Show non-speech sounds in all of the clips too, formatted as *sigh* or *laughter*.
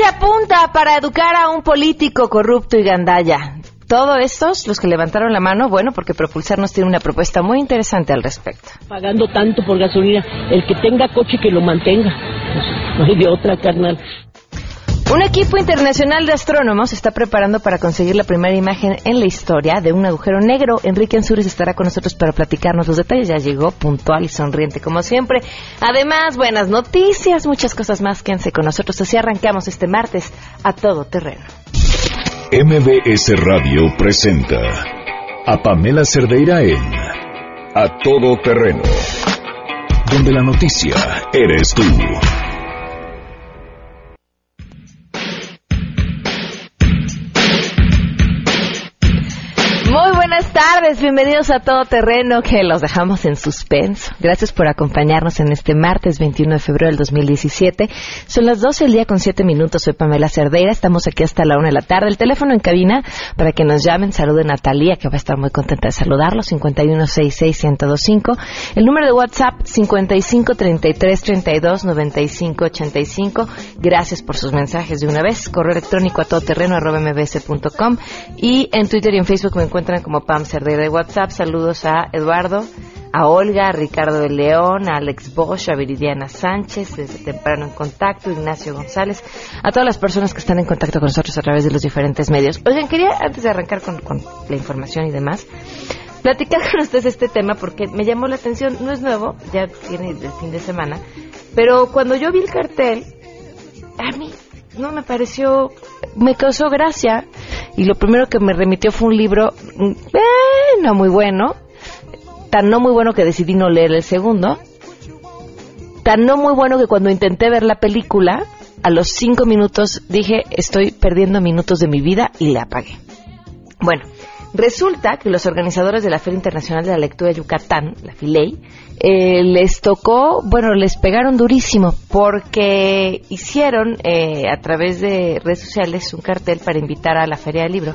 se apunta para educar a un político corrupto y gandalla? Todos estos, los que levantaron la mano, bueno, porque Propulsarnos tiene una propuesta muy interesante al respecto. Pagando tanto por gasolina, el que tenga coche que lo mantenga. No hay de otra, carnal. Un equipo internacional de astrónomos está preparando para conseguir la primera imagen en la historia de un agujero negro. Enrique Ansures estará con nosotros para platicarnos los detalles. Ya llegó puntual y sonriente como siempre. Además, buenas noticias, muchas cosas más. Quédense con nosotros. Así arrancamos este martes a todo terreno. MBS Radio presenta a Pamela Cerdeira en A Todo Terreno, donde la noticia eres tú. Buenas tardes, bienvenidos a Todo Terreno que los dejamos en suspenso. Gracias por acompañarnos en este martes 21 de febrero del 2017. Son las 12 del día con 7 minutos, soy Pamela Cerdeira, estamos aquí hasta la 1 de la tarde. El teléfono en cabina para que nos llamen, saluden a Talía que va a estar muy contenta de saludarlos, 5166125. El número de WhatsApp 5533329585. Gracias por sus mensajes de una vez. Correo electrónico a todoterreno arroba mbs.com y en Twitter y en Facebook me encuentran como Pam Cerdeira de WhatsApp. Saludos a Eduardo, a Olga, a Ricardo de León, a Alex Bosch, a Viridiana Sánchez, desde temprano en contacto, Ignacio González, a todas las personas que están en contacto con nosotros a través de los diferentes medios. Oigan, quería, antes de arrancar con, con la información y demás, platicar con ustedes este tema porque me llamó la atención. No es nuevo, ya tiene el fin de semana, pero cuando yo vi el cartel, a mí no me pareció, me causó gracia y lo primero que me remitió fue un libro, mm, no muy bueno, tan no muy bueno que decidí no leer el segundo, tan no muy bueno que cuando intenté ver la película, a los cinco minutos dije, estoy perdiendo minutos de mi vida y la apagué. Bueno, resulta que los organizadores de la Feria Internacional de la Lectura de Yucatán, la FILEI, eh, les tocó, bueno, les pegaron durísimo porque hicieron eh, a través de redes sociales un cartel para invitar a la Feria del Libro.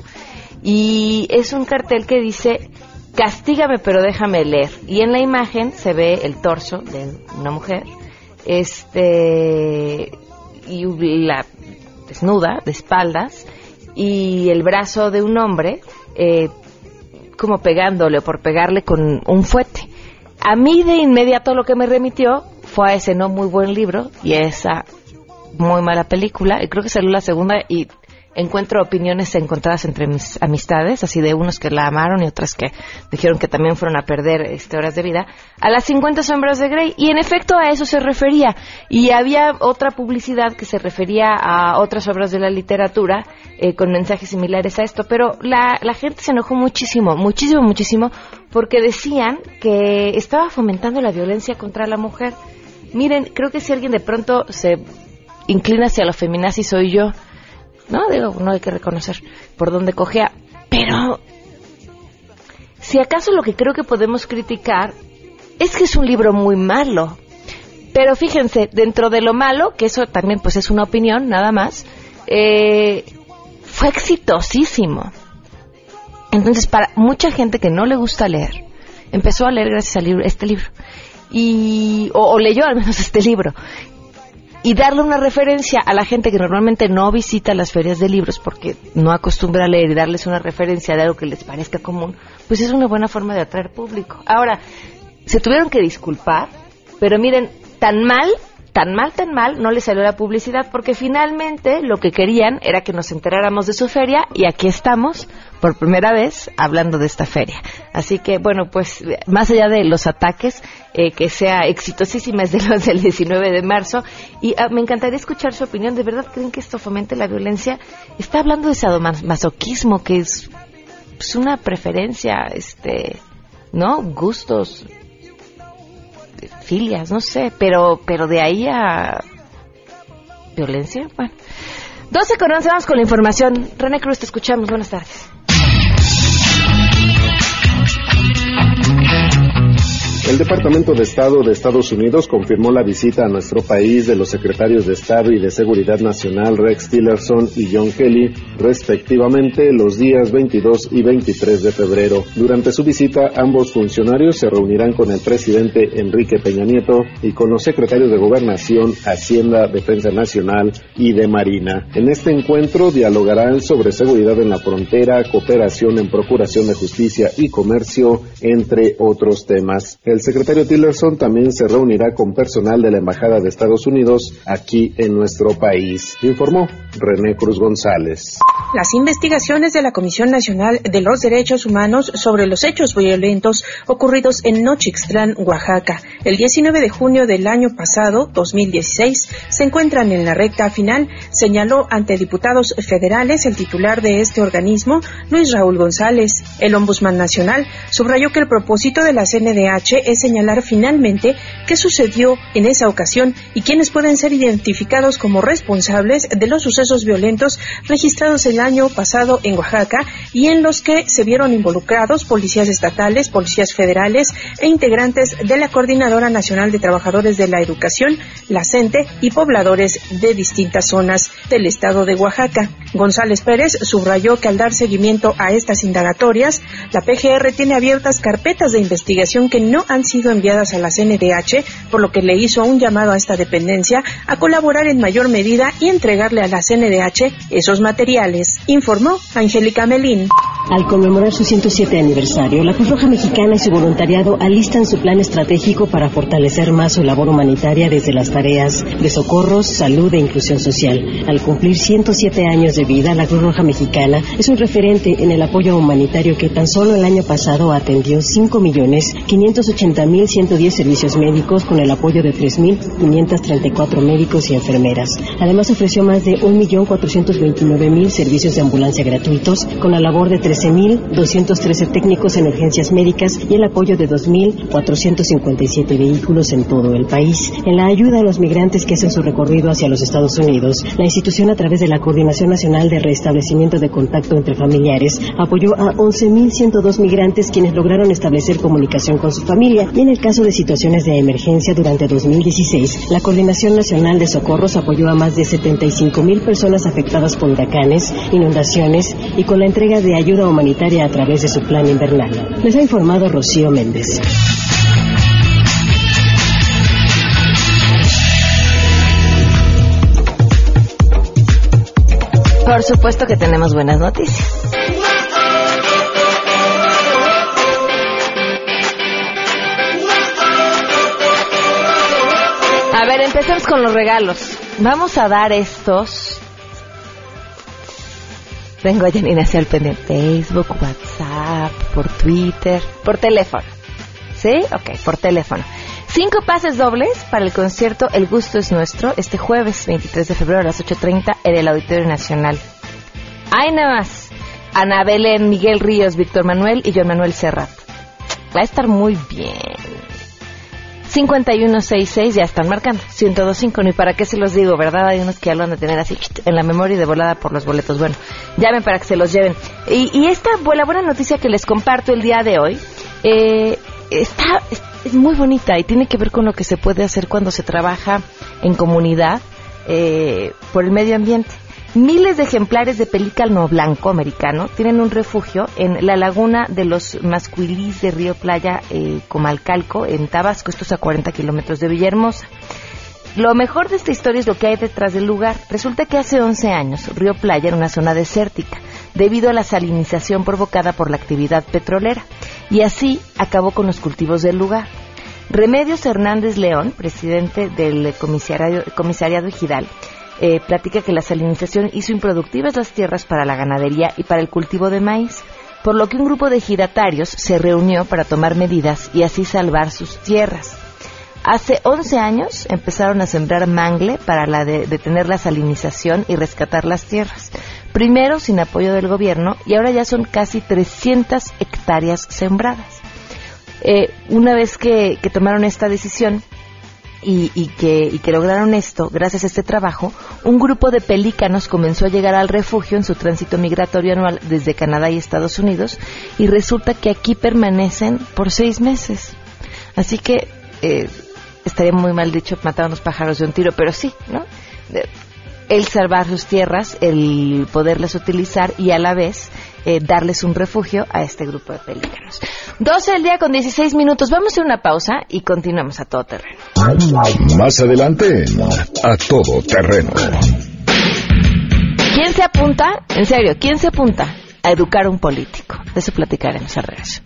Y es un cartel que dice, castígame pero déjame leer. Y en la imagen se ve el torso de una mujer, este, y la desnuda, de espaldas, y el brazo de un hombre, eh, como pegándole o por pegarle con un fuete. A mí de inmediato lo que me remitió fue a ese no muy buen libro y a esa muy mala película. Y creo que salió la segunda y encuentro opiniones encontradas entre mis amistades, así de unos que la amaron y otras que dijeron que también fueron a perder este, horas de vida, a las 50 sombras de Grey. Y en efecto a eso se refería. Y había otra publicidad que se refería a otras obras de la literatura eh, con mensajes similares a esto. Pero la, la gente se enojó muchísimo, muchísimo, muchísimo, porque decían que estaba fomentando la violencia contra la mujer. Miren, creo que si alguien de pronto se inclina hacia lo feminazi soy yo. No, digo, no hay que reconocer por dónde cogea. Pero, si acaso lo que creo que podemos criticar es que es un libro muy malo. Pero fíjense, dentro de lo malo, que eso también pues es una opinión, nada más, eh, fue exitosísimo. Entonces, para mucha gente que no le gusta leer, empezó a leer gracias a este libro. Y, o leyó al menos *laughs* este libro y darle una referencia a la gente que normalmente no visita las ferias de libros porque no acostumbra a leer y darles una referencia de algo que les parezca común, pues es una buena forma de atraer público. Ahora, se tuvieron que disculpar, pero miren, tan mal, tan mal, tan mal, no les salió la publicidad porque finalmente lo que querían era que nos enteráramos de su feria y aquí estamos por primera vez hablando de esta feria. Así que, bueno, pues más allá de los ataques, eh, que sea exitosísima desde el 19 de marzo. Y ah, me encantaría escuchar su opinión. ¿De verdad creen que esto fomente la violencia? Está hablando de sadomasoquismo, que es pues, una preferencia, este, ¿no? Gustos, filias, no sé, pero, pero de ahí a violencia, bueno. 12 con 11, vamos con la información. René Cruz, te escuchamos. Buenas tardes. El Departamento de Estado de Estados Unidos confirmó la visita a nuestro país de los secretarios de Estado y de Seguridad Nacional Rex Tillerson y John Kelly, respectivamente, los días 22 y 23 de febrero. Durante su visita, ambos funcionarios se reunirán con el presidente Enrique Peña Nieto y con los secretarios de Gobernación, Hacienda, Defensa Nacional y de Marina. En este encuentro dialogarán sobre seguridad en la frontera, cooperación en procuración de justicia y comercio, entre otros temas. Secretario Tillerson también se reunirá con personal de la Embajada de Estados Unidos aquí en nuestro país, informó René Cruz González. Las investigaciones de la Comisión Nacional de los Derechos Humanos sobre los hechos violentos ocurridos en Nochixtlán, Oaxaca, el 19 de junio del año pasado, 2016, se encuentran en la recta final, señaló ante diputados federales el titular de este organismo, Luis Raúl González. El ombudsman nacional subrayó que el propósito de la CNDH es señalar finalmente qué sucedió en esa ocasión y quiénes pueden ser identificados como responsables de los sucesos violentos registrados el año pasado en Oaxaca y en los que se vieron involucrados policías estatales, policías federales e integrantes de la Coordinadora Nacional de Trabajadores de la Educación, la CENTE y pobladores de distintas zonas del estado de Oaxaca. González Pérez subrayó que al dar seguimiento a estas indagatorias, la PGR tiene abiertas carpetas de investigación que no han sido enviadas a la CNDH, por lo que le hizo un llamado a esta dependencia a colaborar en mayor medida y entregarle a la CNDH esos materiales, informó Angélica Melín. Al conmemorar su 107 aniversario, la Cruz Roja Mexicana y su voluntariado alistan su plan estratégico para fortalecer más su labor humanitaria desde las tareas de socorro, salud e inclusión social. Al cumplir 107 años de vida, la Cruz Roja Mexicana es un referente en el apoyo humanitario que tan solo el año pasado atendió 5.580.110 servicios médicos con el apoyo de 3.534 médicos y enfermeras. Además ofreció más de 1.429.000 servicios de ambulancia gratuitos con la labor de 13.213 técnicos en urgencias médicas y el apoyo de 2.457 vehículos en todo el país. En la ayuda a los migrantes que hacen su recorrido hacia los Estados Unidos, la institución a través de la Coordinación Nacional de Restablecimiento de Contacto entre Familiares apoyó a 11.102 migrantes quienes lograron establecer comunicación con su familia y en el caso de situaciones de emergencia durante 2016, la Coordinación Nacional de Socorros apoyó a más de 75.000 personas afectadas por huracanes, inundaciones y con la entrega de ayuda humanitaria a través de su plan invernal. Les ha informado Rocío Méndez. Por supuesto que tenemos buenas noticias. A ver, empecemos con los regalos. Vamos a dar estos. Tengo a Janina hacia el pendiente. Facebook, WhatsApp, por Twitter, por teléfono. ¿Sí? Ok, por teléfono. Cinco pases dobles para el concierto El Gusto es Nuestro este jueves 23 de febrero a las 8.30 en el Auditorio Nacional. Hay nada más. Ana Belén, Miguel Ríos, Víctor Manuel y John Manuel Serrat. Va a estar muy bien. 5166 ya están marcando. 1025, ni para qué se los digo, ¿verdad? Hay unos que ya lo han de tener así en la memoria y de volada por los boletos. Bueno, llamen para que se los lleven. Y, y esta la buena noticia que les comparto el día de hoy eh, está es muy bonita y tiene que ver con lo que se puede hacer cuando se trabaja en comunidad eh, por el medio ambiente. Miles de ejemplares de pelícano blanco americano tienen un refugio en la laguna de los Mascuilís de Río Playa, eh, Comalcalco, en Tabasco, estos a 40 kilómetros de Villahermosa. Lo mejor de esta historia es lo que hay detrás del lugar. Resulta que hace 11 años Río Playa era una zona desértica debido a la salinización provocada por la actividad petrolera y así acabó con los cultivos del lugar. Remedios Hernández León, presidente del comisariado, comisariado Ejidal, eh, platica que la salinización hizo improductivas las tierras para la ganadería y para el cultivo de maíz, por lo que un grupo de ejidatarios se reunió para tomar medidas y así salvar sus tierras. Hace 11 años empezaron a sembrar mangle para la detener la salinización y rescatar las tierras. Primero sin apoyo del gobierno y ahora ya son casi 300 hectáreas sembradas. Eh, una vez que, tomaron esta decisión, y, que, y, que, lograron esto, gracias a este trabajo, un grupo de pelícanos comenzó a llegar al refugio en su tránsito migratorio anual desde Canadá y Estados Unidos y resulta que aquí permanecen por seis meses. Así que eh, estaría muy mal dicho matar a unos pájaros de un tiro, pero sí, ¿no? el salvar sus tierras, el poderlas utilizar y a la vez eh, darles un refugio a este grupo de pelícanos. 12 del día con 16 minutos. Vamos a hacer una pausa y continuamos a todo terreno. Más adelante, a todo terreno. ¿Quién se apunta? En serio, ¿quién se apunta a educar a un político? De eso platicaremos al regreso.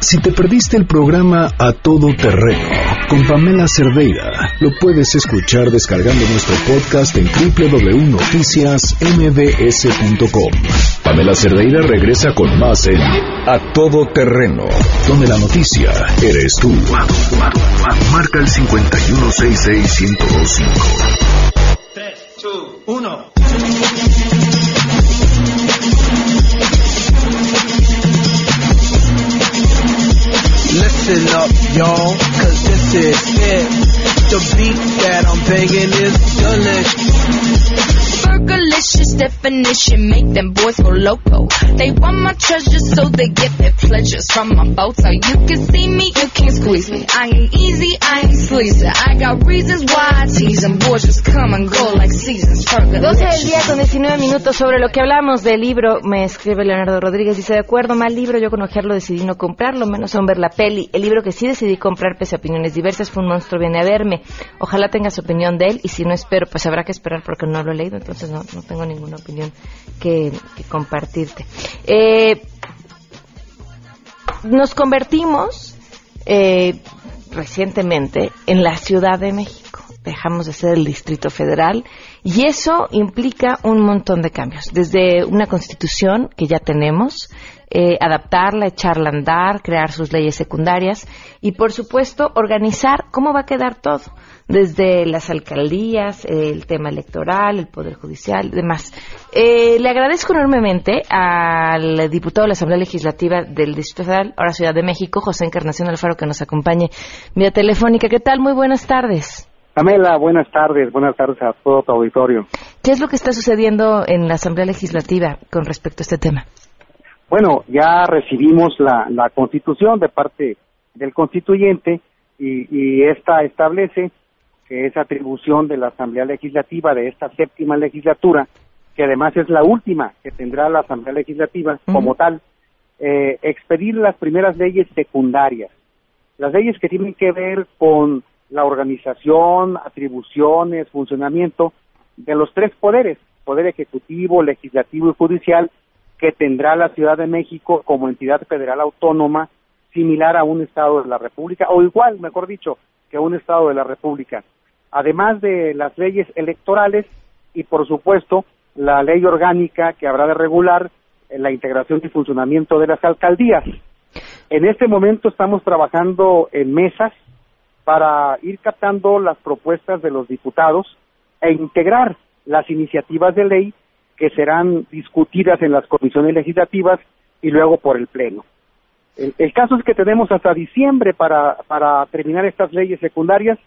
Si te perdiste el programa A Todo Terreno con Pamela Cerdeira, lo puedes escuchar descargando nuestro podcast en www.noticiasmbs.com. Pamela Cerdeira regresa con más en A Todo Terreno, donde la noticia eres tú. Marca el 5166125. 3, 2, 1. Listen up, y'all, cause this is it. The beat that I'm banging is delicious. Definition make them boys go loco. They want my treasures so they get their pleasures from my photo. You can see me, you squeeze me. I ain't easy, I ain't sleazy. I got reasons why I tease them. Boys just come and go like seasons. 12 del día con 19 minutos sobre lo que hablamos del libro. Me escribe Leonardo Rodríguez. Dice, de acuerdo, mal libro. Yo con ojearlo decidí no comprarlo, menos aún ver la peli. El libro que sí decidí comprar, pese a opiniones diversas, fue Un monstruo viene a verme. Ojalá tengas opinión de él y si no espero, pues habrá que esperar porque no lo he leído entonces no, no tengo ninguna opinión que, compartirte. Eh, nos convertimos eh, recientemente en la Ciudad de México. Dejamos de ser el Distrito Federal y eso implica un montón de cambios. Desde una constitución que ya tenemos, eh, adaptarla, echarla a andar, crear sus leyes secundarias y, por supuesto, organizar cómo va a quedar todo desde las alcaldías, el tema electoral, el Poder Judicial demás. Eh, le agradezco enormemente al diputado de la Asamblea Legislativa del Distrito Federal, ahora Ciudad de México, José Encarnación Alfaro, que nos acompañe vía telefónica. ¿Qué tal? Muy buenas tardes. Pamela, buenas tardes, buenas tardes a todo tu auditorio. ¿Qué es lo que está sucediendo en la Asamblea Legislativa con respecto a este tema? Bueno, ya recibimos la, constitución de parte del constituyente y, y esta establece que es atribución de la Asamblea Legislativa de esta séptima legislatura, que además es la última que tendrá la Asamblea Legislativa como tal, eh, expedir las primeras leyes secundarias, las leyes que tienen que ver con la organización, atribuciones, funcionamiento de los tres poderes, poder ejecutivo, legislativo y judicial, que tendrá la Ciudad de México como entidad federal autónoma similar a un Estado de la República, o igual, mejor dicho, que un Estado de la República además de las leyes electorales y, por supuesto, la ley orgánica que habrá de regular eh, la integración y funcionamiento de las alcaldías. En este momento estamos trabajando en mesas para ir captando las propuestas de los diputados e integrar las iniciativas de ley que serán discutidas en las comisiones legislativas y luego por el Pleno. El, caso es que tenemos hasta diciembre para terminar estas leyes secundarias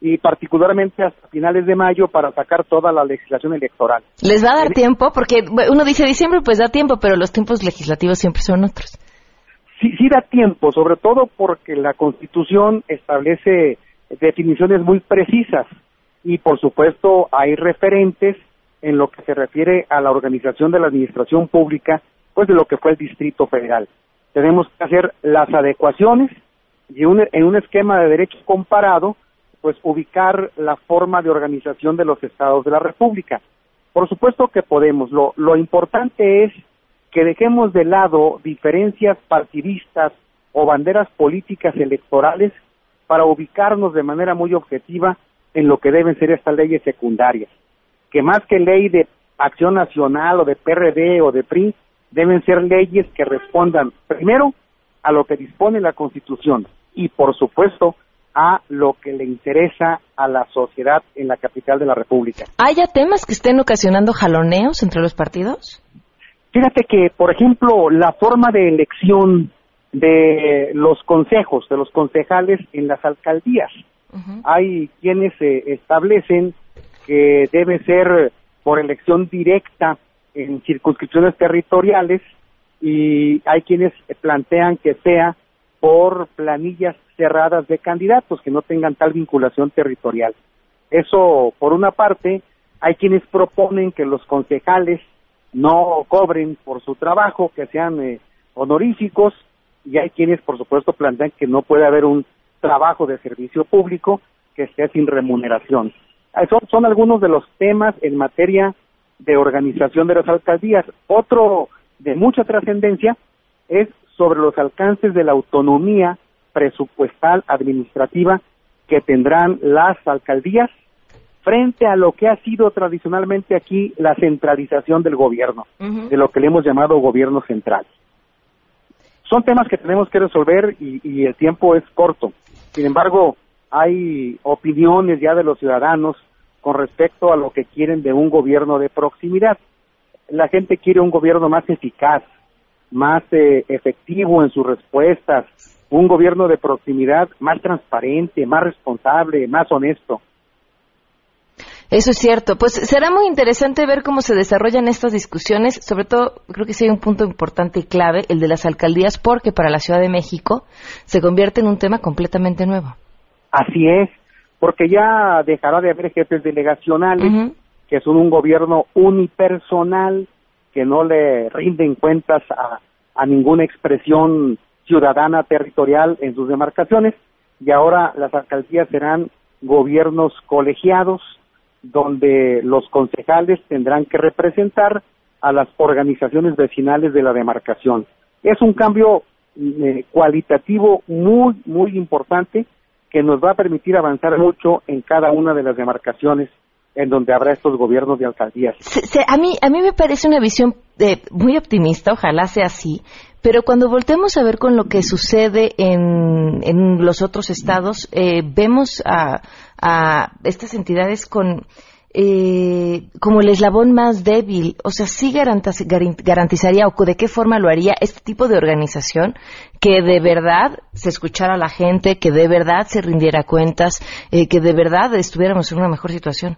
y particularmente hasta finales de mayo para sacar toda la legislación electoral. ¿Les va a dar tiempo? Porque uno dice diciembre, pues da tiempo, pero los tiempos legislativos siempre son otros. Sí, sí da tiempo, sobre todo porque la Constitución establece definiciones muy precisas y por supuesto hay referentes en lo que se refiere a la organización de la administración pública, pues de lo que fue el Distrito Federal. Tenemos que hacer las adecuaciones y en un esquema de derecho comparado, pues ubicar la forma de organización de los estados de la República. Por supuesto que podemos. Lo, lo importante es que dejemos de lado diferencias partidistas o banderas políticas electorales para ubicarnos de manera muy objetiva en lo que deben ser estas leyes secundarias, que más que ley de acción nacional o de PRD o de PRI, deben ser leyes que respondan primero a lo que dispone la Constitución y, por supuesto, a lo que le interesa a la sociedad en la capital de la República. ¿Haya temas que estén ocasionando jaloneos entre los partidos? Fíjate que, por ejemplo, la forma de elección de los consejos, de los concejales en las alcaldías. Hay quienes establecen que debe ser por elección directa en circunscripciones territoriales y hay quienes plantean que sea por planillas cerradas de candidatos que no tengan tal vinculación territorial. Eso, por una parte, hay quienes proponen que los concejales no cobren por su trabajo, que sean eh, honoríficos, y hay quienes, por supuesto, plantean que no puede haber un trabajo de servicio público que esté sin remuneración. Ah, son, son algunos de los temas en materia de organización de las alcaldías. Otro de mucha trascendencia es sobre los alcances de la autonomía presupuestal administrativa que tendrán las alcaldías frente a lo que ha sido tradicionalmente aquí la centralización del gobierno, de lo que le hemos llamado gobierno central. Son temas que tenemos que resolver y, y el tiempo es corto. Sin embargo, hay opiniones ya de los ciudadanos con respecto a lo que quieren de un gobierno de proximidad. La gente quiere un gobierno más eficaz, más eh, efectivo en sus respuestas, un gobierno de proximidad más transparente, más responsable, más honesto. Eso es cierto. Pues será muy interesante ver cómo se desarrollan estas discusiones. Sobre todo, creo que sí hay un punto importante y clave, el de las alcaldías, porque para la Ciudad de México se convierte en un tema completamente nuevo. Así es, porque ya dejará de haber jefes delegacionales, que son un gobierno unipersonal, que no le rinden cuentas a, a ninguna expresión ciudadana territorial en sus demarcaciones, y ahora las alcaldías serán gobiernos colegiados, donde los concejales tendrán que representar a las organizaciones vecinales de la demarcación. Es un cambio eh, cualitativo muy, muy importante que nos va a permitir avanzar mucho en cada una de las demarcaciones en donde habrá estos gobiernos de alcaldías. a mí a mí me parece una visión eh, muy optimista, ojalá sea así, pero cuando volteamos a ver con lo que sucede en, en los otros estados, eh, vemos a, a estas entidades con eh, como el eslabón más débil, o sea, sí garantizaría o de qué forma lo haría este tipo de organización que de verdad se escuchara a la gente, que de verdad se rindiera cuentas, eh, que de verdad estuviéramos en una mejor situación.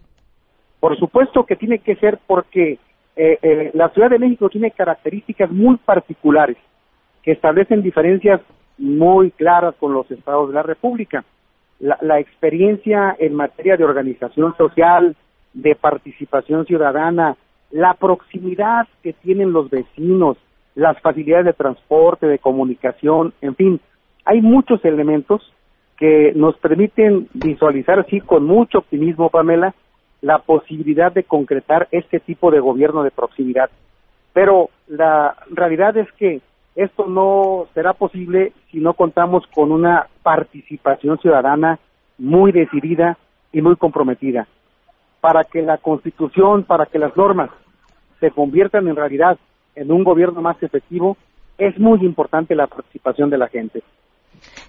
Por supuesto que tiene que ser porque eh, la Ciudad de México tiene características muy particulares que establecen diferencias muy claras con los estados de la República. la experiencia en materia de organización social, de participación ciudadana, la proximidad que tienen los vecinos, las facilidades de transporte, de comunicación, en fin, hay muchos elementos que nos permiten visualizar así con mucho optimismo, Pamela, la posibilidad de concretar este tipo de gobierno de proximidad. Pero la realidad es que esto no será posible si no contamos con una participación ciudadana muy decidida y muy comprometida para que la Constitución, para que las normas se conviertan en realidad en un gobierno más efectivo, es muy importante la participación de la gente.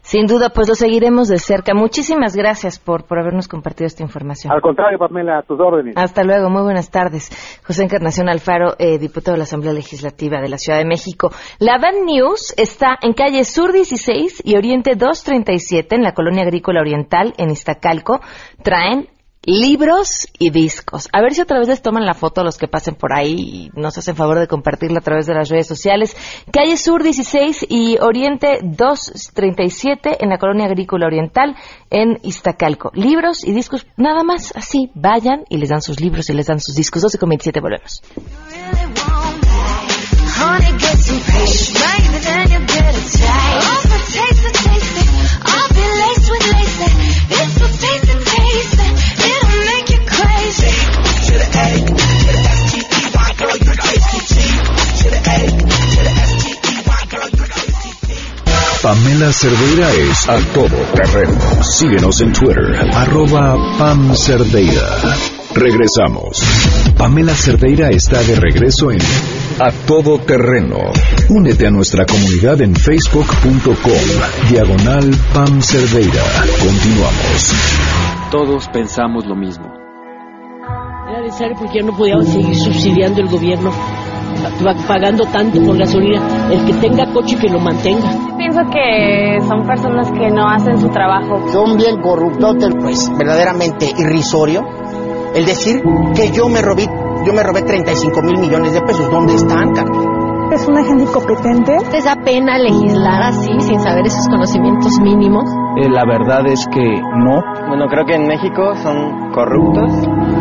Sin duda, pues lo seguiremos de cerca. Muchísimas gracias por, por habernos compartido esta información. Al contrario, Pamela, a tus órdenes. Hasta luego, muy buenas tardes. José Encarnación Alfaro, eh, diputado de la Asamblea Legislativa de la Ciudad de México. La Van News está en calle Sur 16 y Oriente 237 en la Colonia Agrícola Oriental en Iztacalco. Traen libros y discos. A ver si otra vez les toman la foto a los que pasen por ahí y nos hacen favor de compartirla a través de las redes sociales. Calle Sur 16 y Oriente 237 en la Colonia Agrícola Oriental en Iztacalco. Libros y discos, nada más así. Vayan y les dan sus libros y les dan sus discos. 12 con 27 volvemos. Pamela Cerdeira es a todo terreno. Síguenos en Twitter, arroba Pam Cerdeira. Regresamos. Pamela Cerdeira está de regreso en A Todo Terreno. Únete a nuestra comunidad en facebook.com, diagonal Pam Cerdeira. Continuamos. Todos pensamos lo mismo. Era necesario porque ya no podíamos seguir subsidiando el gobierno pagando tanto por gasolina, el que tenga coche que lo mantenga. Pienso que son personas que no hacen su trabajo. Son bien corruptos, pues verdaderamente irrisorio el decir que yo me robé, yo me robé 35 mil millones de pesos. ¿Dónde están, Carmen? Es una gente incompetente. ¿Les da pena legislar así, sin saber esos conocimientos mínimos? Eh, la verdad es que no. Bueno, creo que en México son corruptos.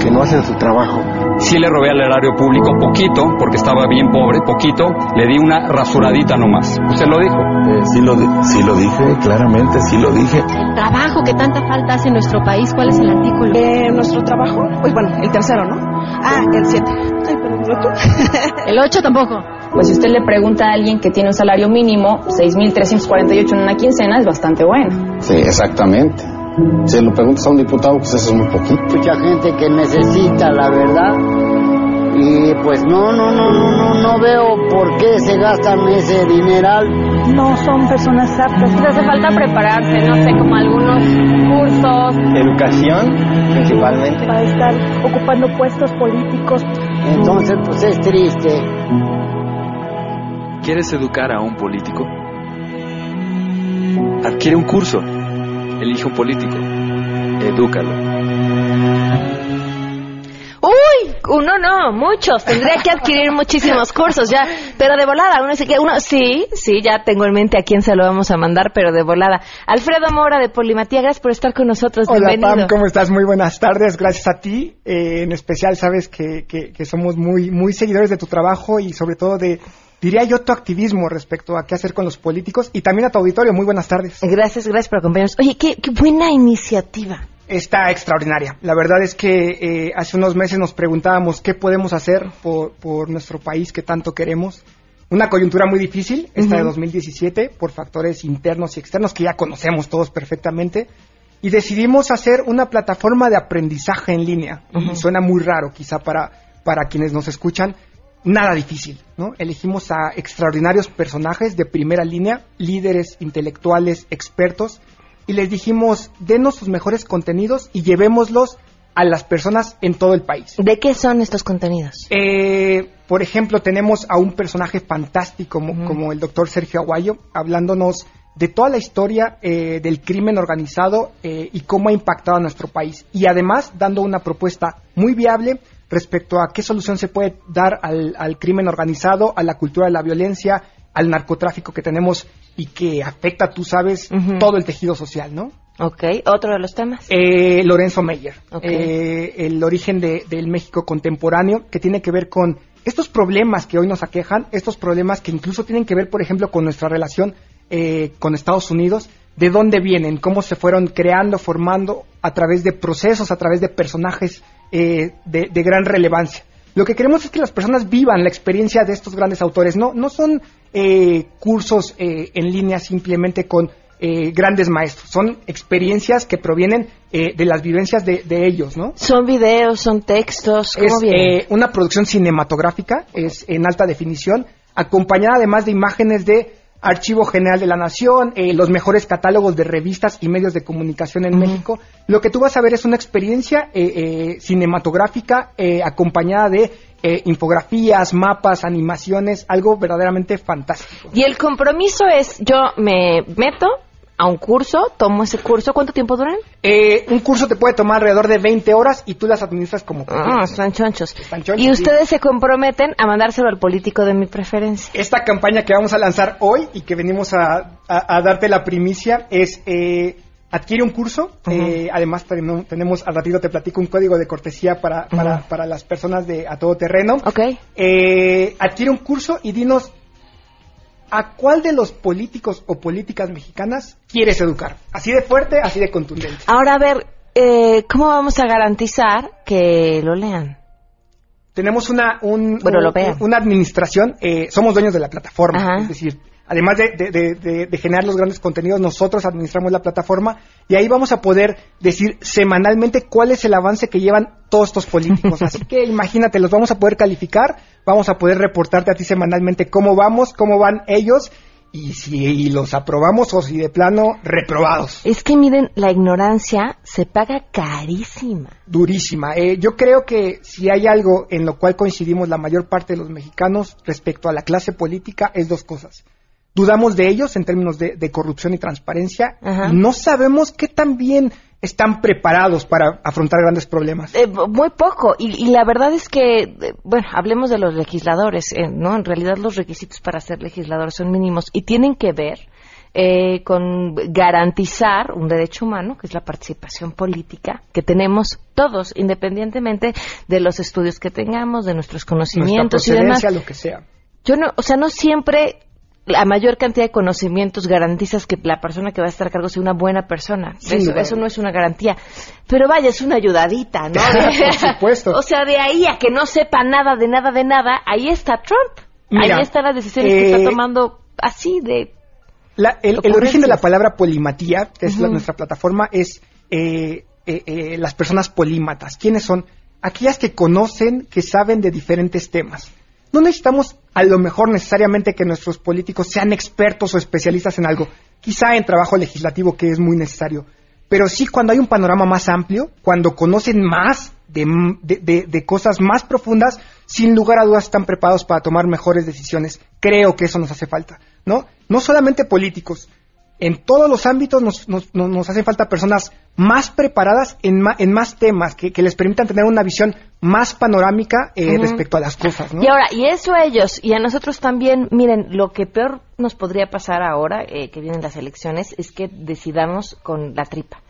Que no hacen su trabajo. Sí le robé al erario público poquito, porque estaba bien pobre, poquito. Le di una rasuradita nomás. Usted lo dijo. Eh, sí, lo sí lo dije, claramente, sí lo dije. El trabajo que tanta falta hace en nuestro país, ¿cuál es el artículo? Eh, nuestro trabajo, pues bueno, el tercero, ¿no? Ah, el 7. Ay, pero el 8. *laughs* el 8 tampoco. Pues si usted le pregunta a alguien que tiene un salario mínimo, 6.348 en una quincena, es bastante bueno. Sí, exactamente. Si lo preguntas a un diputado, pues eso es muy poquito. Mucha gente que necesita, la verdad. Y pues no, no, no, no, no, no veo por qué se gastan ese dineral. No son personas aptas. Les hace falta prepararse, no sé, como algunos cursos. Educación, principalmente. Para estar ocupando puestos políticos. Entonces, pues es triste. ¿Quieres educar a un político? Adquiere un curso. Elige un político. Edúcalo. Uy, uno no, muchos. Tendría que adquirir muchísimos cursos ya, pero de volada. Uno dice que uno, sí, sí, ya tengo en mente a quién se lo vamos a mandar, pero de volada. Alfredo Mora de Polimatía, gracias por estar con nosotros. Hola Bienvenido. Pam, ¿cómo estás? Muy buenas tardes, gracias a ti. Eh, en especial sabes que, que, que somos muy, muy seguidores de tu trabajo y sobre todo de diría yo, tu activismo respecto a qué hacer con los políticos y también a tu auditorio. Muy buenas tardes. Gracias, gracias por acompañarnos. Oye, qué, qué buena iniciativa. Está extraordinaria. La verdad es que eh, hace unos meses nos preguntábamos qué podemos hacer por, por, nuestro país que tanto queremos. Una coyuntura muy difícil, esta uh -huh. de 2017, por factores internos y externos que ya conocemos todos perfectamente. Y decidimos hacer una plataforma de aprendizaje en línea. Uh -huh. Suena muy raro quizá para, para quienes nos escuchan, nada difícil, ¿no? Elegimos a extraordinarios personajes de primera línea, líderes intelectuales, expertos, y les dijimos, denos sus mejores contenidos y llevémoslos a las personas en todo el país. ¿De qué son estos contenidos? Eh, por ejemplo, tenemos a un personaje fantástico como, uh -huh. como el doctor Sergio Aguayo, hablándonos de toda la historia eh, del crimen organizado eh, y cómo ha impactado a nuestro país. Y además dando una propuesta muy viable respecto a qué solución se puede dar al, al, crimen organizado, a la cultura de la violencia, al narcotráfico que tenemos y que afecta, tú sabes, uh -huh. todo el tejido social, ¿no? Ok, otro de los temas. Eh, Lorenzo Meyer, okay. eh, el origen de, del México contemporáneo, que tiene que ver con estos problemas que hoy nos aquejan, estos problemas que incluso tienen que ver, por ejemplo, con nuestra relación eh, con Estados Unidos, de dónde vienen, cómo se fueron creando, formando a través de procesos, a través de personajes eh, de, de, gran relevancia. Lo que queremos es que las personas vivan la experiencia de estos grandes autores. No, no son eh, cursos eh, en línea simplemente con grandes maestros. Son experiencias que provienen de las vivencias de, de, ellos, ¿no? Son videos, son textos. ¿cómo es una producción cinematográfica, es en alta definición, acompañada además de imágenes de Archivo General de la Nación, eh, los mejores catálogos de revistas y medios de comunicación en uh -huh. México. Lo que tú vas a ver es una experiencia eh, eh, cinematográfica acompañada de infografías, mapas, animaciones, algo verdaderamente fantástico. Y el compromiso es, yo me meto a un curso, tomo ese curso, ¿cuánto tiempo duran? un curso te puede tomar alrededor de 20 horas y tú las administras como Ah, están chonchos. Están chonchos. Y ustedes sí. se comprometen a mandárselo al político de mi preferencia. Esta campaña que vamos a lanzar hoy y que venimos a, a, a darte la primicia es eh, adquiere un curso. Uh -huh. eh, además tenemos, al ratito te platico un código de cortesía para, para, uh -huh. para las personas de a todo terreno. Ok. Eh, adquiere un curso y dinos ¿A cuál de los políticos o políticas mexicanas quieres educar? Así de fuerte, así de contundente. Ahora, a ver, eh, ¿cómo vamos a garantizar que lo lean? Tenemos una, un, bueno, un, lo vean. una administración, eh, somos dueños de la plataforma, Ajá. es decir, además de, de, de, de, generar los grandes contenidos, nosotros administramos la plataforma y ahí vamos a poder decir semanalmente cuál es el avance que llevan todos estos políticos. *laughs* Así que imagínate, los vamos a poder calificar, vamos a poder reportarte a ti semanalmente cómo vamos, cómo van ellos y si los aprobamos o si de plano reprobados. Es que miren, la ignorancia se paga carísima. Durísima. Eh, yo creo que si hay algo en lo cual coincidimos la mayor parte de los mexicanos respecto a la clase política es dos cosas dudamos de ellos en términos de, de corrupción y transparencia. Ajá. No sabemos qué tan bien están preparados para afrontar grandes problemas. Eh, muy poco. Y, y, la verdad es que, bueno, hablemos de los legisladores, eh, ¿no? En realidad los requisitos para ser legisladores son mínimos y tienen que ver eh, con garantizar un derecho humano, que es la participación política, que tenemos todos, independientemente de los estudios que tengamos, de nuestros conocimientos y demás. lo que sea. Yo no, o sea, no siempre la mayor cantidad de conocimientos garantizas que la persona que va a estar a cargo sea una buena persona. Eso, eso, no es una garantía. Pero vaya, es una ayudadita, ¿no? *laughs* *laughs* Por supuesto. o sea, de ahí a que no sepa nada de nada de nada, ahí está Trump. Mira, ahí están las decisiones que eh, está tomando así de la, el, el, origen de la palabra polimatía, que es uh -huh. la, nuestra plataforma, es eh, eh, eh, las personas polímatas. ¿Quiénes son? Aquellas que conocen, que saben de diferentes temas. No necesitamos a lo mejor necesariamente que nuestros políticos sean expertos o especialistas en algo, quizá en trabajo legislativo que es muy necesario, pero sí cuando hay un panorama más amplio, cuando conocen más de, cosas más profundas, sin lugar a dudas están preparados para tomar mejores decisiones. Creo que eso nos hace falta, ¿no? No solamente políticos, en todos los ámbitos nos, nos, nos hacen falta personas más preparadas en, ma, en más temas, que, que, les permitan tener una visión más panorámica eh, uh -huh. respecto a las cosas. ¿no? Y ahora, y eso a ellos y a nosotros también, miren, lo que peor nos podría pasar ahora, eh, que vienen las elecciones, es que decidamos con la tripa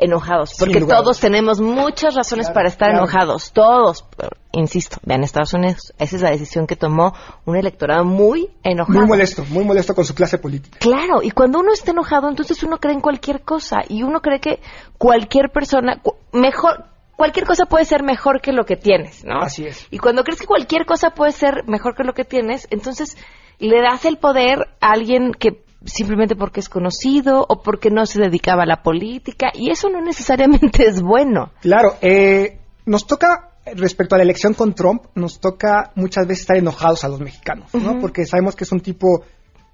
enojados, porque todos tenemos muchas razones claro, para estar claro. enojados, todos, insisto, vean Estados Unidos, esa es la decisión que tomó un electorado muy enojado. Muy molesto, muy molesto con su clase política. Claro, y cuando uno está enojado, entonces uno cree en cualquier cosa, y uno cree que cualquier persona, mejor, cualquier cosa puede ser mejor que lo que tienes, ¿no? Así es. Y cuando crees que cualquier cosa puede ser mejor que lo que tienes, entonces le das el poder a alguien que simplemente porque es conocido o porque no se dedicaba a la política y eso no necesariamente *laughs* es bueno. Claro, eh, nos toca respecto a la elección con Trump, nos toca muchas veces estar enojados a los mexicanos, ¿no? Uh -huh. Porque sabemos que es un tipo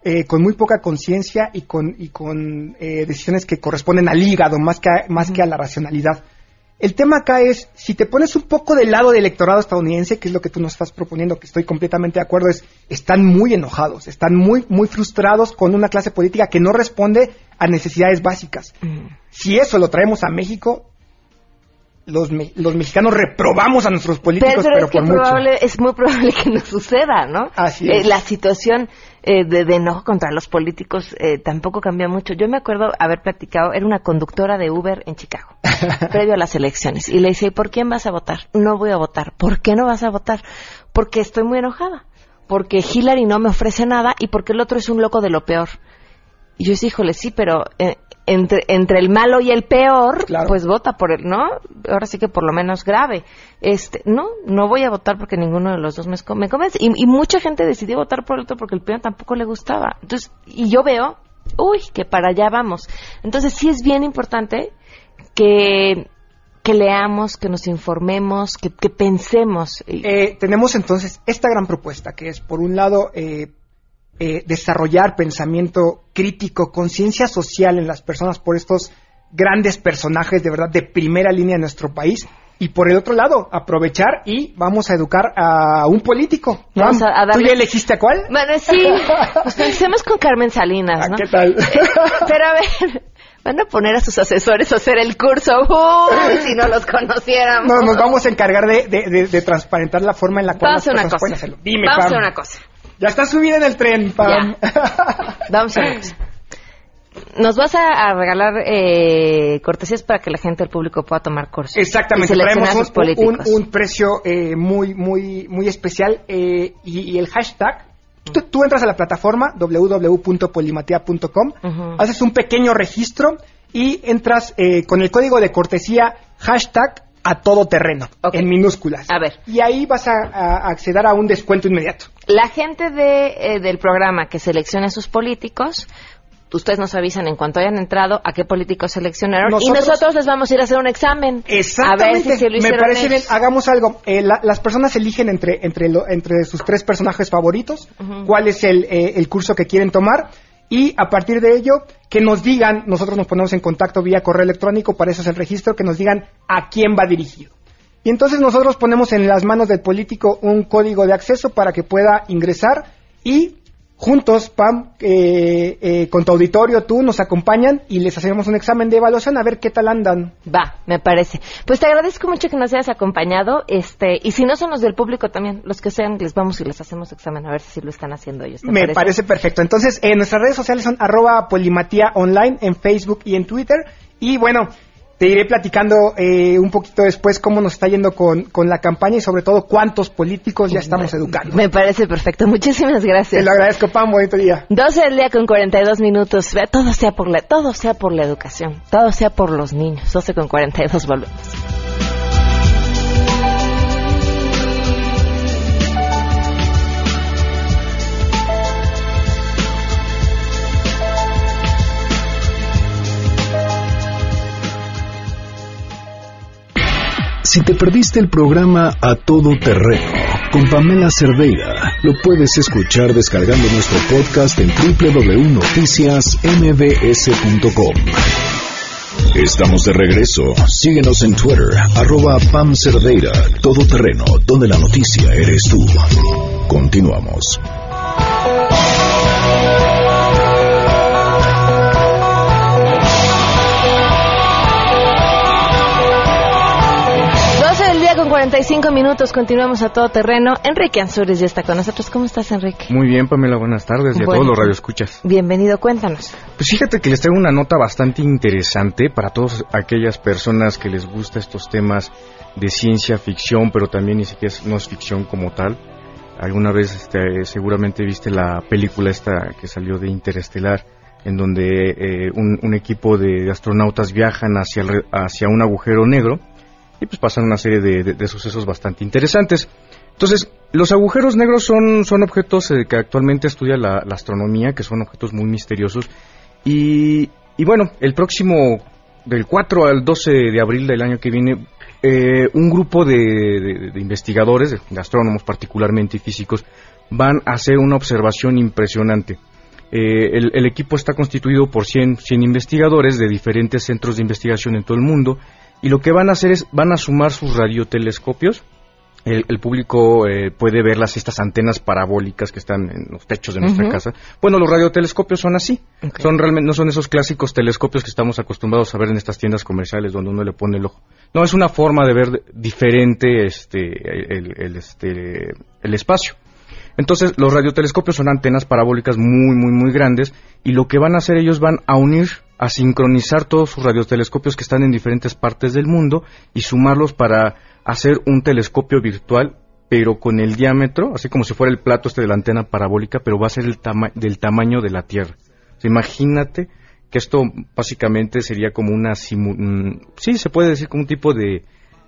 eh, con muy poca conciencia y con, y con eh, decisiones que corresponden al hígado más que a, más uh -huh. que a la racionalidad. El tema acá es, si te pones un poco del lado del electorado estadounidense, que es lo que tú nos estás proponiendo, que estoy completamente de acuerdo, es, están muy enojados, están muy, muy frustrados con una clase política que no responde a necesidades básicas. Mm. Si eso lo traemos a México, los, me los mexicanos reprobamos a nuestros políticos, pero, pero es, que por probable, mucho. es muy probable que no suceda, ¿no? Así es. Eh, la situación eh, de, de, enojo contra los políticos eh, tampoco cambia mucho. Yo me acuerdo haber platicado, era una conductora de Uber en Chicago, *laughs* previo a las elecciones, y le dije, ¿por quién vas a votar? No voy a votar. ¿Por qué no vas a votar? Porque estoy muy enojada. Porque Hillary no me ofrece nada y porque el otro es un loco de lo peor. Y yo dije, híjole, sí, pero eh, entre, entre el malo y el peor, claro. pues vota por el, ¿no? Ahora sí que por lo menos grave. Este, no, no voy a votar porque ninguno de los dos me, me convence. Y, y, mucha gente decidió votar por el otro porque el peor tampoco le gustaba. Entonces, y yo veo, uy, que para allá vamos. Entonces, sí es bien importante que que leamos, que nos informemos, que, que pensemos. Eh, tenemos entonces esta gran propuesta, que es, por un lado, eh, eh, desarrollar pensamiento crítico, conciencia social en las personas por estos grandes personajes de verdad de primera línea en nuestro país. Y por el otro lado, aprovechar y vamos a educar a un político. Vamos a, a darle... ¿Tú ya elegiste a cuál? Bueno, sí. *laughs* pues empecemos con Carmen Salinas, ¿no? ¿Qué tal? pero a ver, van a poner a sus asesores a hacer el curso. Uy, si no los conociéramos. No, nos vamos a encargar de, de, de, de transparentar la forma en la cual vamos las personas pueden hacerlo. Dime, vamos Pam. a una cosa. Ya está subida en el tren, Pam. *laughs* vamos a cosa. Nos vas a, a regalar eh, cortesías para que la gente, el público pueda tomar cursos. Exactamente, y traemos un, un, un, precio eh, muy, muy, muy especial eh, y, y, el hashtag. Tú, tú, entras a la plataforma www.polimatea.com, uh -huh. haces un pequeño registro y entras eh, con el código de cortesía hashtag a todo terreno, okay. en minúsculas. A ver. Y ahí vas a, a acceder a un descuento inmediato. La gente de, eh, del programa que selecciona a sus políticos ustedes nos avisan en cuanto hayan entrado a qué políticos seleccionaron nosotros, y nosotros les vamos a ir a hacer un examen. Exactamente. A ver si lo Me parece ellos. bien. Hagamos algo. Eh, la, las personas eligen entre entre lo, entre sus tres personajes favoritos uh -huh. cuál es el, eh, el curso que quieren tomar y a partir de ello que nos digan, nosotros nos ponemos en contacto vía correo electrónico, para eso es el registro, que nos digan a quién va dirigido. Y entonces nosotros ponemos en las manos del político un código de acceso para que pueda ingresar y juntos, Pam, eh, eh, con tu auditorio, tú, nos acompañan y les hacemos un examen de evaluación a ver qué tal andan. Va, me parece. Pues te agradezco mucho que nos hayas acompañado, este, y si no son los del público también, los que sean, les vamos y les hacemos examen a ver si lo están haciendo ellos. ¿te Me parece? perfecto. Entonces, en nuestras redes sociales son arroba polimatía online en Facebook y en Twitter. Y bueno, te iré platicando eh, un poquito después cómo nos está yendo con, con la campaña y sobre todo cuántos políticos ya estamos educando. Me parece perfecto. *laughs* Muchísimas gracias. Te lo agradezco, Pam. Bonito día. 12 del día con 42 minutos. Todo sea por la, todo sea por la educación. Todo sea por los niños. 12 con 42 volvemos. Si te perdiste el programa A Todo Terreno con Pamela Cerdeira, lo puedes escuchar descargando nuestro podcast en www.noticiasmbs.com. Estamos de regreso. Síguenos en Twitter, arroba Pam Cerdeira, Todo Terreno, donde la noticia eres tú. Continuamos. 45 minutos. Continuamos a todo terreno. Enrique Ansures ya está con nosotros. ¿Cómo estás, Enrique? Muy bien, Pamela, buenas tardes y a Bueno. todos los radioescuchas. Bienvenido, cuéntanos. Pues fíjate que les traigo una nota bastante interesante para todas aquellas personas que les gusta estos temas de ciencia ficción, pero también ni siquiera no es ficción como tal. Alguna vez este, seguramente viste la película esta que salió de Interestelar, en donde eh, un, un equipo de astronautas viajan hacia, el hacia un agujero negro y pues pasan una serie de, de- sucesos bastante interesantes. Entonces, los agujeros negros son, son objetos eh, que actualmente estudia la, astronomía, que son objetos muy misteriosos. Y, y bueno, el próximo, del 4 al 12 de abril del año que viene, eh, un grupo de, de- investigadores, de, astrónomos particularmente y físicos, van a hacer una observación impresionante. Eh, el, el equipo está constituido por 100, 100 investigadores de diferentes centros de investigación en todo el mundo y lo que van a hacer es, van a sumar sus radiotelescopios. El, el público eh, puede ver las estas antenas parabólicas que están en los techos de nuestra Ujú. casa. Bueno, los radiotelescopios son así. Son realmente no son esos clásicos telescopios que estamos acostumbrados a ver en estas tiendas comerciales donde uno le pone el ojo. No, es una forma de ver diferente este el, el- este el espacio. Entonces, los radiotelescopios son antenas parabólicas muy, muy, muy grandes y lo que van a hacer ellos van a unir, a sincronizar todos sus radiotelescopios que están en diferentes partes del mundo y sumarlos para hacer un telescopio virtual, pero con el diámetro, así como si fuera el plato este de la antena parabólica, pero va a ser el tama- del tamaño de la Tierra. Imagínate que esto básicamente sería como una simu- mm, sí, se puede decir como un tipo de,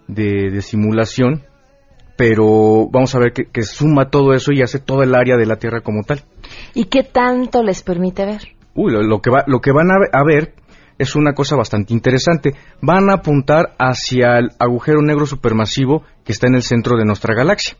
de, simulación pero vamos a ver que, que suma todo eso y hace todo el área de la Tierra como tal. ¿Y qué tanto les permite ver? Uy, lo, lo que va, lo que van a, ve- a ver es una cosa bastante interesante. Van a apuntar hacia el agujero negro supermasivo que está en el centro de nuestra galaxia.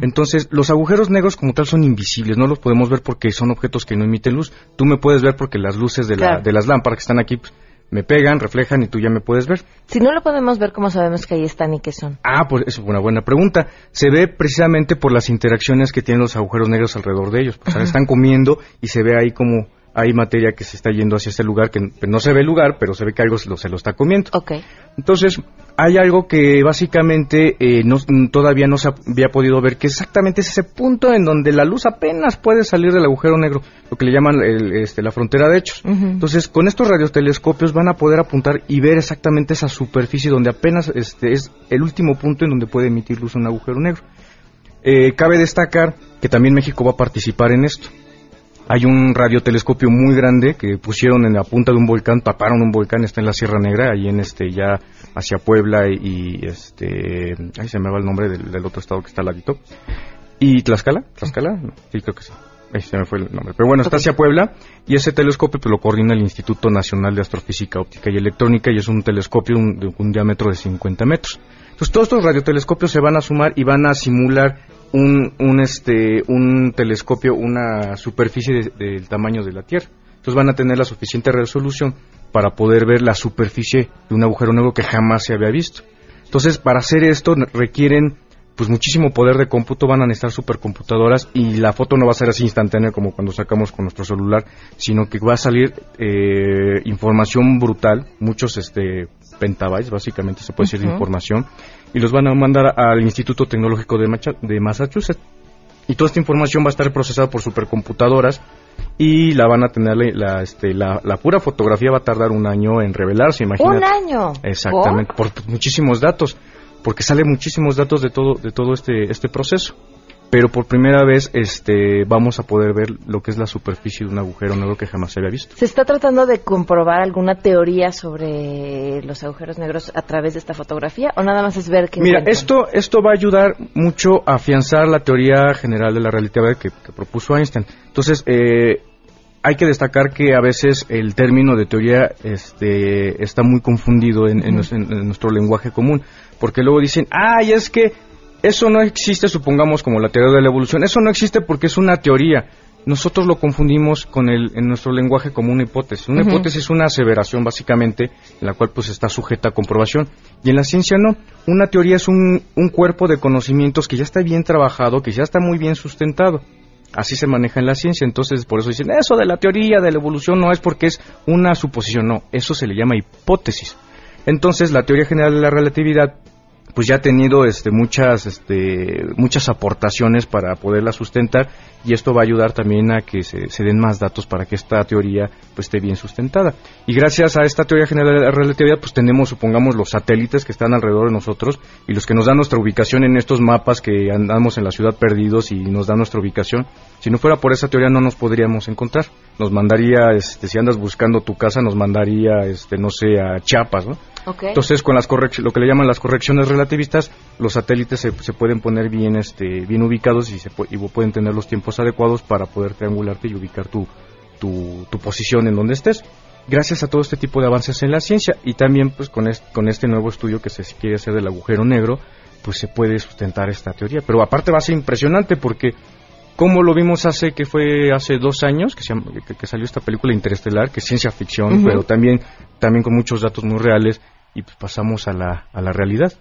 Entonces, los agujeros negros como tal son invisibles, no los podemos ver porque son objetos que no emiten luz. Tú me puedes ver porque las luces de, la- de las lámparas que están aquí pues, me pegan, reflejan y tú ya me puedes ver. Si no lo podemos ver, ¿cómo sabemos que ahí están y qué son? Ah, pues es una buena pregunta. Se ve precisamente por las interacciones que tienen los agujeros negros alrededor de ellos. Sea, Ajá. están comiendo y se ve ahí como hay materia que se está yendo hacia ese lugar, que no se ve el lugar, pero se ve que algo se lo, se lo está comiendo. Ok. Entonces, hay algo que básicamente eh, no- todavía no se había podido ver, que exactamente es ese punto en donde la luz apenas puede salir del agujero negro, lo que le llaman el- este, la frontera de hechos. Entonces, con estos radiotelescopios van a poder apuntar y ver exactamente esa superficie donde apenas este, es el último punto en donde puede emitir luz un agujero negro. Eh, cabe destacar que también México va a participar en esto. Hay un radiotelescopio muy grande que pusieron en la punta de un volcán, taparon un volcán, está en la Sierra Negra, ahí en este ya hacia Puebla y, y, este, ahí se me va el nombre del, del otro estado que está al ladito. ¿Y Tlaxcala? ¿Tlaxcala? Sí, creo que sí. Ahí se me fue el nombre. Pero bueno, está hacia Puebla y ese telescopio pues, lo coordina el Instituto Nacional de Astrofísica Óptica y Electrónica y es un telescopio un- de un diámetro de 50 metros. Entonces todos estos radiotelescopios se van a sumar y van a simular un, un, este, un telescopio, una superficie de- del tamaño de la Tierra. Entonces van a tener la suficiente resolución para poder ver la superficie de un agujero negro que jamás se había visto. Entonces, para hacer esto requieren pues muchísimo poder de cómputo, van a necesitar supercomputadoras y la foto no va a ser así instantánea como cuando sacamos con nuestro celular, sino que va a salir eh, información brutal, muchos este pentabytes básicamente se puede decir de información y los van a mandar al Instituto Tecnológico de, Macha- de Massachusetts y toda esta información va a estar procesada por supercomputadoras y la van a tener la, este, la, la pura fotografía va a tardar un año en revelarse, imagínate. Un año. Exactamente, por, muchísimos datos, porque sale muchísimos datos de todo de todo este este proceso. Pero por primera vez este vamos a poder ver lo que es la superficie de un agujero negro que jamás se había visto. ¿Se está tratando de comprobar alguna teoría sobre los agujeros negros a través de esta fotografía o nada más es ver que Mira, esto esto va a ayudar mucho a afianzar la teoría general de la relatividad que, que propuso Einstein. Entonces, eh, hay que destacar que a veces el término de teoría este, está muy confundido en, en nos- en- en nuestro lenguaje común, porque luego dicen, ay, es que eso no existe, supongamos como la teoría de la evolución, eso no existe porque es una teoría. Nosotros lo confundimos con el, en nuestro lenguaje como una hipótesis. Una hipótesis es una aseveración básicamente en la cual pues está sujeta a comprobación. Y en la ciencia no. Una teoría es un, un cuerpo de conocimientos que ya está bien trabajado, que ya está muy bien sustentado. Así se maneja en la ciencia, entonces por eso dicen, eso de la teoría de la evolución no es porque es una suposición, no, eso se le llama hipótesis. Entonces la teoría general de la relatividad pues ya ha tenido este, muchas, este, muchas aportaciones para poderla sustentar y esto va a ayudar también a que se, se den más datos para que esta teoría pues, esté bien sustentada. Y gracias a esta teoría general de la relatividad pues tenemos, supongamos, los satélites que están alrededor de nosotros y los que nos dan nuestra ubicación en estos mapas que andamos en la ciudad perdidos y nos dan nuestra ubicación. Si no fuera por esa teoría no nos podríamos encontrar. Nos mandaría, este, si andas buscando tu casa, nos mandaría, este, no sé, a Chiapas, ¿no? Entonces, con las lo que le llaman las correcciones relativistas, los satélites se, se pueden poner bien, este, bien ubicados y, se y pueden tener los tiempos adecuados para poder triangularte y ubicar tu, tu, posición en donde estés. Gracias a todo este tipo de avances en la ciencia y también pues con, es- con este nuevo estudio que se quiere hacer del agujero negro, pues se puede sustentar esta teoría. Pero aparte va a ser impresionante porque como lo vimos hace que fue hace dos años que, se que- que salió esta película Interestelar, que es ciencia ficción, pero también, también con muchos datos muy reales y pues pasamos a la, a la realidad.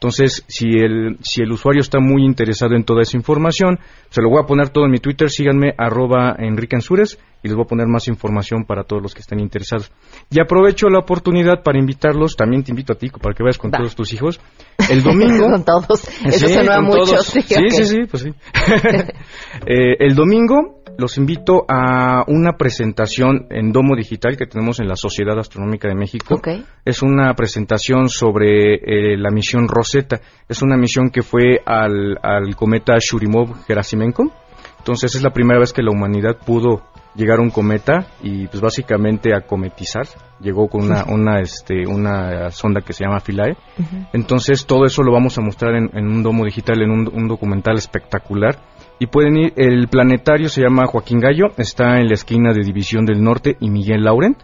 Entonces, si el, si el usuario está muy interesado en toda esa información, se lo voy a poner todo en mi Twitter, síganme, arroba Enrique Ansures, y les voy a poner más información para todos los que estén interesados. Y aprovecho la oportunidad para invitarlos, también te invito a ti, para que vayas con todos tus hijos, *laughs* el domingo. con todos. Eso Sí, sonó a con mucho. todos. Sí, sí, sí, pues sí. *laughs* Eh, el domingo los invito a una presentación en Domo Digital que tenemos en la Sociedad Astronómica de México. Es una presentación sobre eh, la misión Rosetta. Es una misión que fue al, al cometa Churyumov-Gerasimenko. Entonces es la primera vez que la humanidad pudo llegar a un cometa y pues básicamente a cometizar. Llegó con una, una, este, una sonda que se llama Philae. Entonces todo eso lo vamos a mostrar en, en un domo digital, en un, un documental espectacular. Y pueden ir, el planetario se llama Joaquín Gallo, está en la esquina de División del Norte y Miguel Laurent.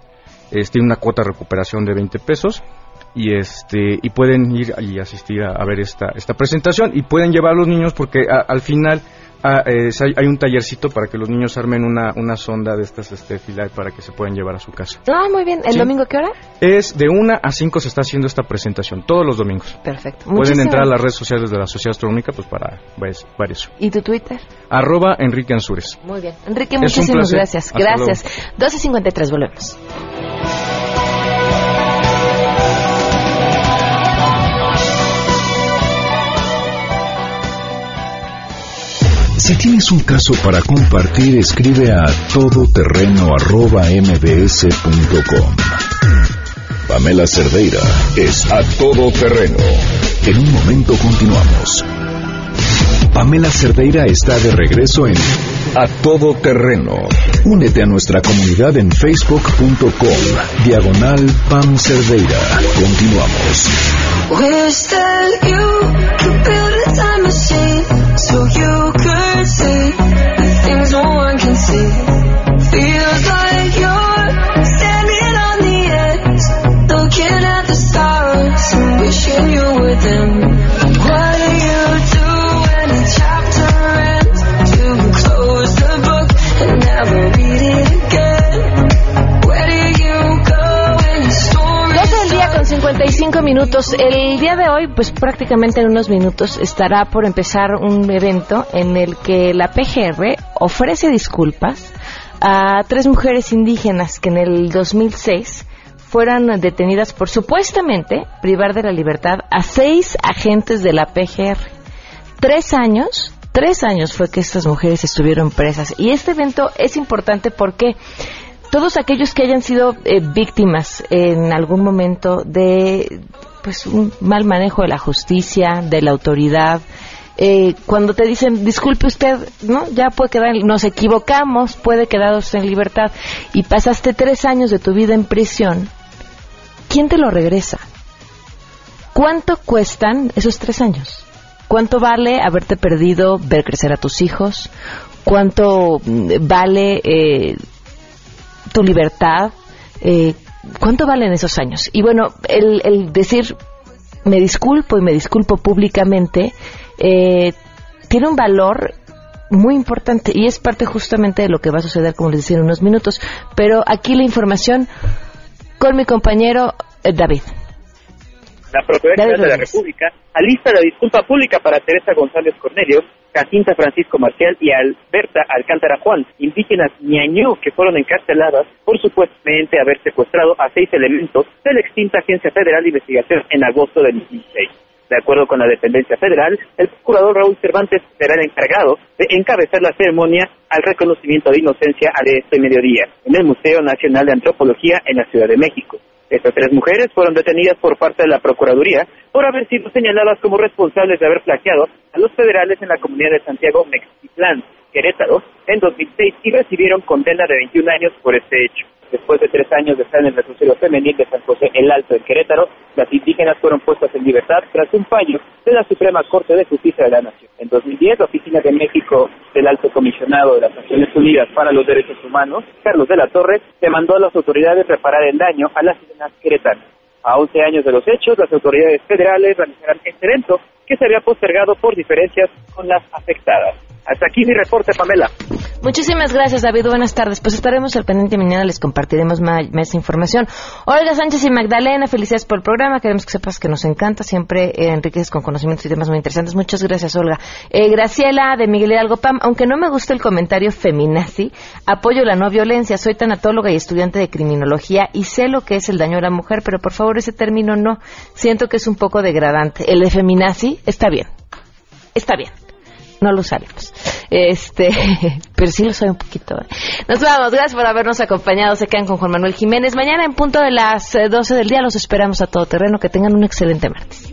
Es, tiene una cuota de recuperación de 20 pesos. Y este y pueden ir y asistir a, a ver esta, esta presentación y pueden llevar a los niños porque a- al final ah, eh, hay, un tallercito para que los niños armen una, una sonda de estas este, para que se puedan llevar a su casa. Ah, muy bien. ¿El Sí. domingo qué hora? Es de 1 a 5 se está haciendo esta presentación, todos los domingos. Perfecto. Pueden Muchísimas- entrar a las redes sociales de la Sociedad Astronómica pues para eso. ¿Y tu Twitter? Arroba Enrique Ansures. Muy bien. Enrique, Es muchísimas gracias. Hasta Gracias. 12.53, volvemos. Si tienes un caso para compartir, escribe a todoterreno.mbs.com. Pamela Cerdeira es a todoterreno. En un momento continuamos. Pamela Cerdeira está de regreso en A Todo Terreno. Únete a nuestra comunidad en facebook.com. Diagonal Pam Cerdeira. Continuamos. so you could see minutos. El día de hoy, pues prácticamente en unos minutos, estará por empezar un evento en el que la PGR ofrece disculpas a tres mujeres indígenas que en el 2006 fueran detenidas por supuestamente privar de la libertad a seis agentes de la PGR. Tres años, tres años fue que estas mujeres estuvieron presas. Y este evento es importante porque todos aquellos que hayan sido eh, víctimas en algún momento de pues un mal manejo de la justicia, de la autoridad, eh, cuando te dicen disculpe usted, no, ya puede quedar, nos equivocamos, puede quedar en libertad y pasaste tres años de tu vida en prisión, ¿quién te lo regresa? ¿Cuánto cuestan esos tres años? ¿Cuánto vale haberte perdido ver crecer a tus hijos? ¿Cuánto mm, vale eh, tu libertad, eh, ¿cuánto valen esos años? Y bueno, el, decir me disculpo y me disculpo públicamente eh, tiene un valor muy importante y es parte justamente de lo que va a suceder, como les decía, en unos minutos. Pero aquí la información con mi compañero eh, David. La Procuraduría de la República alista la disculpa pública para Teresa González Cornelio Jacinta Francisco Marcial y Alberta Alcántara Juan, indígenas ñañú que fueron encarceladas por supuestamente haber secuestrado a seis elementos de la extinta Agencia Federal de Investigación en agosto del 2006. De acuerdo con la dependencia federal, el procurador Raúl Cervantes será el encargado de encabezar la ceremonia al reconocimiento de inocencia de este mediodía en el Museo Nacional de Antropología en la Ciudad de México. Estas tres mujeres fueron detenidas por parte de la Procuraduría por haber sido señaladas como responsables de haber plagiado a los federales en la comunidad de Santiago Mexitlán, Querétaro, en 2006 y recibieron condena de 21 años por este hecho. Después de tres años de estar en el refugio femenil de San José el Alto, en Querétaro, las indígenas fueron puestas en libertad tras un fallo de la Suprema Corte de Justicia de la Nación. En 2010, la Oficina de México del Alto Comisionado de las Naciones Unidas para los Derechos Humanos, Carlos de la Torre, demandó a las autoridades reparar el daño a las indígenas queretanas. A 11 años de los hechos, las autoridades federales realizarán este evento que se había postergado por diferencias con las afectadas. Hasta aquí mi reporte, Pamela. Muchísimas gracias, David. Buenas tardes. Pues estaremos al pendiente mañana, les compartiremos más, información. Olga Sánchez y Magdalena, felicidades por el programa. Queremos que sepas que nos encanta. Siempre eh, enriqueces con conocimientos y temas muy interesantes. Muchas gracias, Olga. Eh, Graciela de Miguel Hidalgo Pam, aunque no me gusta el comentario feminazi, apoyo la no violencia. Soy tanatóloga y estudiante de criminología y sé lo que es el daño a la mujer, pero por favor ese término no. Siento que es un poco degradante. El de feminazi está bien. Está bien no lo sabemos. Este, *laughs* pero sí lo sabe un poquito. ¿eh? Nos vamos, gracias por habernos acompañado. Se quedan con Juan Manuel Jiménez. Mañana en punto de las 12 eh, del día los esperamos a todo terreno. Que tengan un excelente martes.